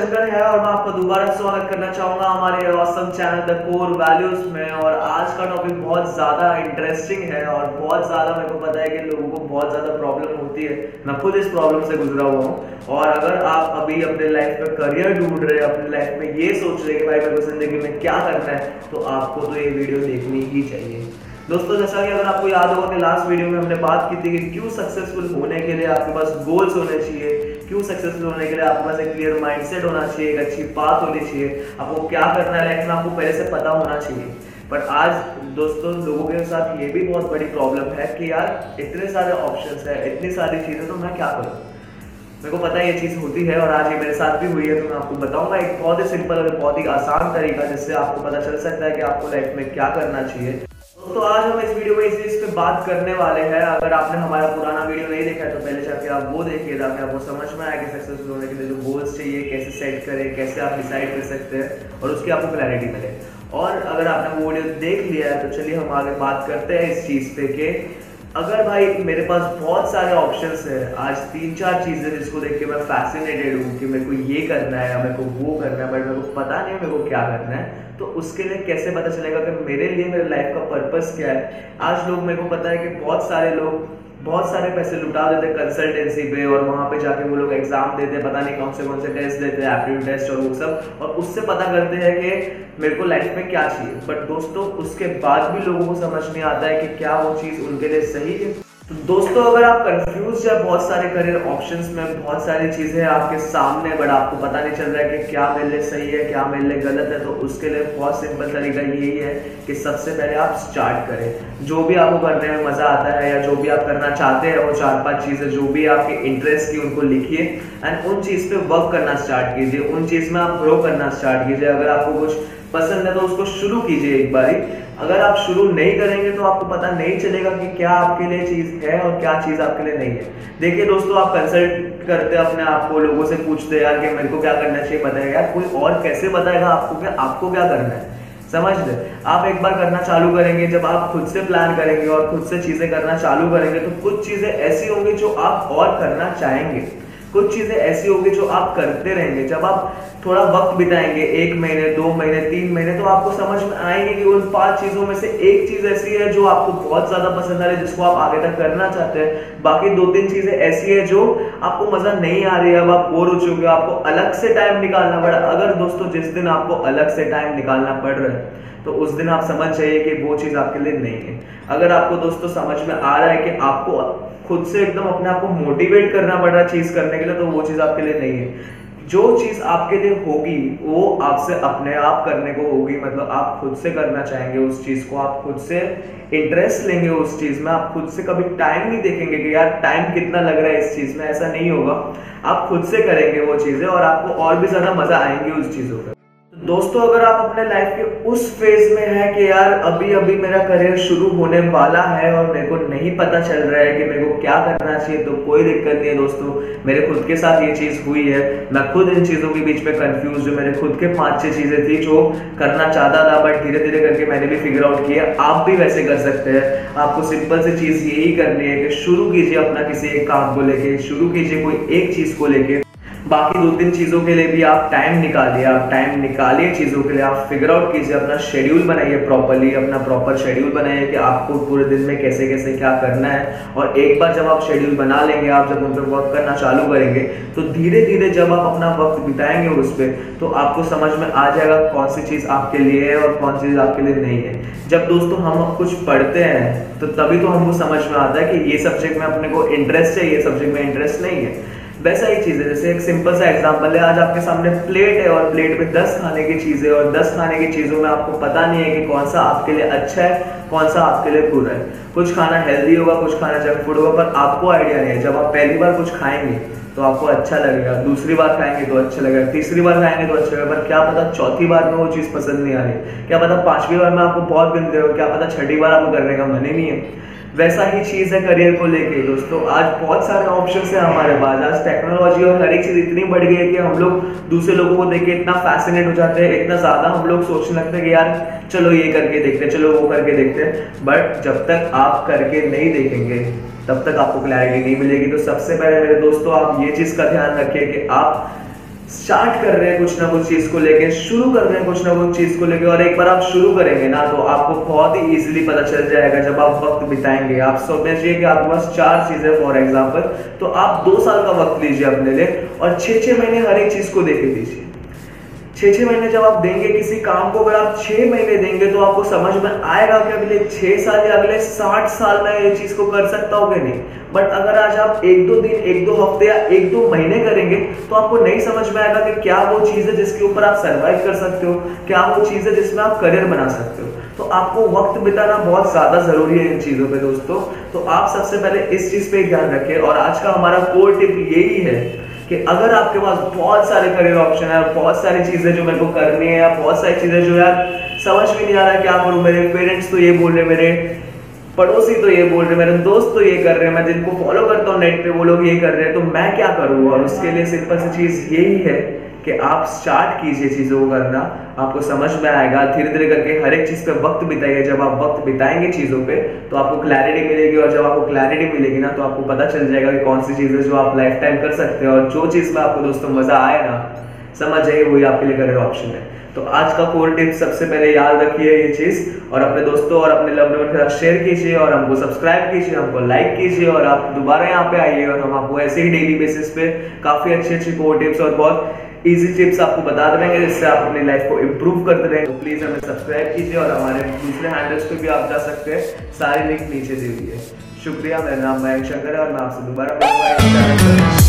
शंकर है और मैं आपका दोबारा स्वागत करना चाहूँगा हमारे awesome channel the core values में। और आज का टॉपिक बहुत ज़्यादा इंटरेस्टिंग है और बहुत ज़्यादा मेरे को पता है कि लोगों को बहुत ज़्यादा प्रॉब्लम होती है। मैं खुद इस प्रॉब्लम से गुजरा हुआ हूँ। और अगर आप अभी अपने लाइफ में करियर ढूंढ रहे हैं, अपने लाइफ में ये सोच रहे कि भाई मेरे को ज़िंदगी में क्या करना है तो आपको तो ये वीडियो देखनी ही चाहिए। दोस्तों, जैसा कि अगर आपको याद होगा कि लास्ट वीडियो में हमने बात की थी कि क्यों सक्सेसफुल होने के लिए आपके पास गोल्स होने चाहिए क्यों सक्सेसफुल होने के लिए आपके पास एक क्लियर माइंडसेट होना चाहिए, एक अच्छी बात होनी चाहिए? आपको क्या करना है? लाइफ में आपको पहले से पता होना चाहिए। पर आज दोस्तों, लोगों के साथ ये भी बहुत बड़ी प्रॉब्लम है कि यार, इतने सारे ऑप्शन है, इतनी सारी चीज़ें तो मैं क्या करूँ? मेरे को पता है ये चीज़ होती है और आज ये मेरे साथ भी हुई है तो मैं आपको बताऊँगा एक बहुत ही सिंपल और बहुत ही आसान तरीका जिससे आपको पता चल सकता है कि आपको लाइफ में क्या करना चाहिए। तो आज हम इस वीडियो में इस चीज़ पे बात करने वाले हैं। अगर आपने हमारा पुराना वीडियो नहीं देखा है तो पहले जाके आप वो देखिए ताकि आपको समझ में आए कि सक्सेसफुल होने के लिए जो गोल्स चाहिए, कैसे सेट करें, कैसे आप डिसाइड कर सकते हैं और उसकी आपको क्लैरिटी मिले। और अगर आपने वो वीडियो देख लिया है तो चलिए हम आगे बात करते हैं इस चीज़ पे कि अगर भाई मेरे पास बहुत सारे ऑप्शन है, आज तीन चार चीज़ें जिसको देख के मैं फैसिनेटेड हूँ कि मेरे को ये करना है या मेरे को वो करना है बट मेरे को पता नहीं है मेरे को क्या करना है तो उसके लिए कैसे पता चलेगा कि मेरे लिए मेरे लाइफ का पर्पस क्या है? आज लोग मेरे को पता है कि बहुत सारे लोग बहुत सारे पैसे लुटा देते कंसल्टेंसी पे और वहाँ पे जाके वो लोग एग्ज़ाम देते, पता नहीं कौन से कौन से टेस्ट देते हैं एप्टीट्यूड टेस्ट और वो सब। और उससे पता करते हैं कि मेरे को लाइफ में क्या चाहिए। बट दोस्तों, उसके बाद भी लोगों को समझ नहीं आता है कि क्या वो चीज़ उनके लिए सही है। तो दोस्तों, अगर आप कंफ्यूज है, बहुत सारे करियर ऑप्शंस में, बहुत सारी चीज़ें आपके सामने बट आपको पता नहीं चल रहा है कि क्या मेरे लिए सही है, क्या मेरे लिए गलत है तो उसके लिए बहुत सिंपल तरीका यही है कि सबसे पहले आप स्टार्ट करें। जो भी आपको करने में मज़ा आता है, या जो भी आप करना चाहते हैं, वो चार पाँच चीज़ें जो भी आपके इंटरेस्ट की, उनको लिखिए एंड उन चीज़ पे वर्क करना स्टार्ट कीजिए। उन चीज़ में आप ग्रो करना स्टार्ट कीजिए। अगर आपको कुछ पसंद है तो उसको शुरू कीजिए एक बारी। अगर आप शुरू नहीं करेंगे तो आपको पता नहीं चलेगा कि क्या आपके लिए चीज़ है और क्या चीज़ आपके लिए नहीं है। देखिए दोस्तों, आप कंसल्ट करते अपने आप को, लोगों से पूछते यार कि मेरे को क्या करना चाहिए? बताएगा यार, कोई और कैसे बताएगा आपको क्या आपको क्या करना है? समझ ले आप एक बार करना चालू करेंगे, जब आप खुद से प्लान करेंगे और खुद से चीज़ें करना चालू करेंगे तो कुछ चीज़ें ऐसी होंगी जो आप और करना चाहेंगे। कुछ चीज़ें ऐसी होगी जो आप करते रहेंगे। जब आप थोड़ा वक्त बिताएँगे, एक महीने, दो महीने, तीन महीने तो आपको समझ में आएँगे कि उन पाँच चीज़ों में से एक चीज़ ऐसी है जो आपको बहुत ज़्यादा पसंद आ रही है, जिसको आप आगे तक करना चाहते हैं। बाकी दो तीन चीज़ें ऐसी है जो आपको मज़ा नहीं आ रही है, अब आप बोर हो चुके हो, आपको अलग से टाइम निकालना पड़ा अगर दोस्तों, जिस दिन आपको अलग से टाइम निकालना पड़ रहा है तो उस दिन आप समझ जाइए कि वो चीज़ आपके लिए नहीं है। अगर आपको दोस्तों समझ में आ रहा है कि आपको खुद से एकदम अपने आप को मोटिवेट करना पड़ रहा है चीज़ करने के लिए तो वो चीज़ आपके लिए नहीं है। जो चीज़ आपके लिए होगी, वो आपसे अपने आप करने को होगी। मतलब आप खुद से करना चाहेंगे उस चीज़ को, आप खुद से इंटरेस्ट लेंगे उस चीज़ में। आप खुद से कभी टाइम नहीं देखेंगे कि यार टाइम कितना लग रहा है इस चीज़ में, ऐसा नहीं होगा। आप खुद से करेंगे वो चीज़ें और आपको और भी ज़्यादा मज़ा आएँगे उस चीज़ों का दोस्तों, अगर आप अपने लाइफ के उस फ़ेज़ में है कि यार अभी अभी मेरा करियर शुरू होने वाला है और मेरे को नहीं पता चल रहा है कि मेरे को क्या करना चाहिए तो कोई दिक्कत नहीं है दोस्तों। मेरे खुद के साथ ये चीज़ हुई है। मैं खुद इन चीज़ों के बीच में कंफ्यूज हूँ। मेरे खुद के पाँच छह चीज़ें थी जो करना चाहता था बट धीरे धीरे करके मैंने भी फिगर आउट किया। आप भी वैसे कर सकते हैं। आपको सिंपल सी चीज़ यही करनी है कि शुरू कीजिए अपना किसी एक काम को लेके, शुरू कीजिए कोई एक चीज़ को लेके। बाकी दो तीन चीज़ों के लिए भी आप टाइम निकालिए, आप टाइम निकालिए चीज़ों के लिए, आप फिगर आउट कीजिए, अपना शेड्यूल बनाइए प्रॉपरली अपना प्रॉपर शेड्यूल बनाइए कि आपको पूरे दिन में कैसे कैसे क्या करना है। और एक बार जब आप शेड्यूल बना लेंगे, आप जब उन पर वर्क करना चालू करेंगे तो धीरे धीरे जब आप अपना वक्त बिताएँगे उस पर तो आपको समझ में आ जाएगा कौन सी चीज़ आपके लिए है और कौन सी चीज़ आपके लिए नहीं है। जब दोस्तों हम कुछ पढ़ते हैं तो तभी तो हमको समझ में आता है कि ये सब्जेक्ट में अपने को इंटरेस्ट है, ये सब्जेक्ट में इंटरेस्ट नहीं है। वैसा ही चीज़ है, जैसे एक सिंपल सा एग्जांपल है, आज आपके सामने प्लेट है और प्लेट में दस खाने की चीज़ें और दस खाने की चीज़ों में आपको पता नहीं है कि कौन सा आपके लिए अच्छा है, कौन सा आपके लिए बुरा है। कुछ खाना हेल्दी होगा, कुछ खाना जंक फ़ूड होगा, पर आपको आइडिया नहीं है। जब आप पहली बार कुछ खाएँगे तो आपको अच्छा लगेगा। दूसरी बार खाएँगे तो अच्छा लगेगा। तीसरी बार खाएँगे तो अच्छा लगेगा। पर क्या पता चौथी बार में वो चीज़ पसंद नहीं आ रही। क्या पता पांचवी बार में आपको बहुत गंदे हो, क्या पता छठी बार आपको करने का मन ही नहीं है। वैसा ही चीज़ है करियर को लेके, दोस्तों। आज बहुत सारे ऑप्शन है हमारे पास। आज टेक्नोलॉजी और हर एक चीज़ इतनी बढ़ गई है कि हम लोग दूसरे लोगों को देख के इतना फैसिनेट हो जाते हैं, इतना ज़्यादा हम लोग सोचने लगते हैं कि यार, चलो ये करके देखते हैं, चलो वो करके देखते हैं। बट जब तक आप करके नहीं देखेंगे, तब तक आपको क्लैरिटी नहीं मिलेगी। तो सबसे पहले मेरे दोस्तों, आप ये चीज़ का ध्यान रखिए कि आप स्टार्ट कर रहे हैं कुछ ना कुछ चीज़ को लेके, शुरू कर रहे हैं कुछ ना कुछ चीज़ को लेके और एक बार आप शुरू करेंगे ना तो आपको बहुत ही इजीली पता चल जाएगा जब आप वक्त बिताएँगे। आप समझिए कि आपके पास चार चीज़ें फॉर एग्ज़ाम्पल तो आप दो साल का वक्त लीजिए अपने लिए और छह छह महीने हर एक चीज़ को देख दीजिए छह छह महीने जब आप देंगे किसी काम को, अगर आप छह महीने देंगे तो आपको समझ में आएगा कि अगले छह साल या अगले साठ साल में ये चीज़ को कर सकता हो कि नहीं। बट अगर आज आप एक दो दिन, एक दो हफ़्ते या एक दो महीने करेंगे तो आपको नहीं समझ में आएगा कि क्या वो चीज़ है जिसके ऊपर आप सर्वाइव कर सकते हो, क्या वो चीज़ है जिसमें आप करियर बना सकते हो। तो आपको वक्त बिताना बहुत ज़्यादा ज़रूरी है इन चीज़ों पे दोस्तों। तो आप सबसे पहले इस चीज़ पे ध्यान रखें और आज का हमारा कोर टिप यही है कि अगर आपके पास बहुत सारे करियर ऑप्शन है, बहुत सारी चीज़ें जो मेरे को करनी है बहुत सारी चीज़ें जो यार समझ भी नहीं आ रहा क्या करूँ, मेरे पेरेंट्स तो ये बोल रहे मेरे, पड़ोसी तो ये बोल रहे, मेरे दोस्त तो ये कर रहे हैं, मैं जिनको फॉलो करता हूँ नेट पे, वो लोग ये कर रहे हैं तो मैं क्या करूँ? और उसके लिए सिंपल सी चीज़ यही है कि आप स्टार्ट कीजिए चीज़ों को करना। आपको समझ में आएगा। धीरे धीरे करके हर एक चीज़ पे वक्त बिताइए। जब आप वक्त बिताएँगे चीज़ों पे तो आपको क्लैरिटी मिलेगी और जब आपको क्लैरिटी मिलेगी ना तो आपको पता चल जाएगा कि कौन सी चीज़ है जो आप लाइफ टाइम कर सकते हैं और जो चीज़ में आपको दोस्तों मज़ा आए ना, समझ जाइए, वही आपके लिए करियर ऑप्शन है। तो आज का कोर टिप सबसे पहले याद रखिए ये चीज़ और अपने दोस्तों और अपने लव के साथ शेयर कीजिए और हमको सब्सक्राइब कीजिए, हमको लाइक कीजिए और आप दोबारा यहाँ पे आइए और हम आपको ऐसे ही डेली बेसिस पे काफ़ी अच्छी अच्छी कोर टिप्स और बहुत इजी टिप्स आपको बताते देंगे जिससे आप अपनी लाइफ को इम्प्रूव करते रहेंगे। तो प्लीज़ हमें सब्सक्राइब कीजिए और हमारे दूसरे हैंडल्स पे भी आप जा सकते हैं। सारी लिंक नीचे दी हुई है। शुक्रिया, मेरा नाम मयंक शंकर है और मैं आपसे दोबारा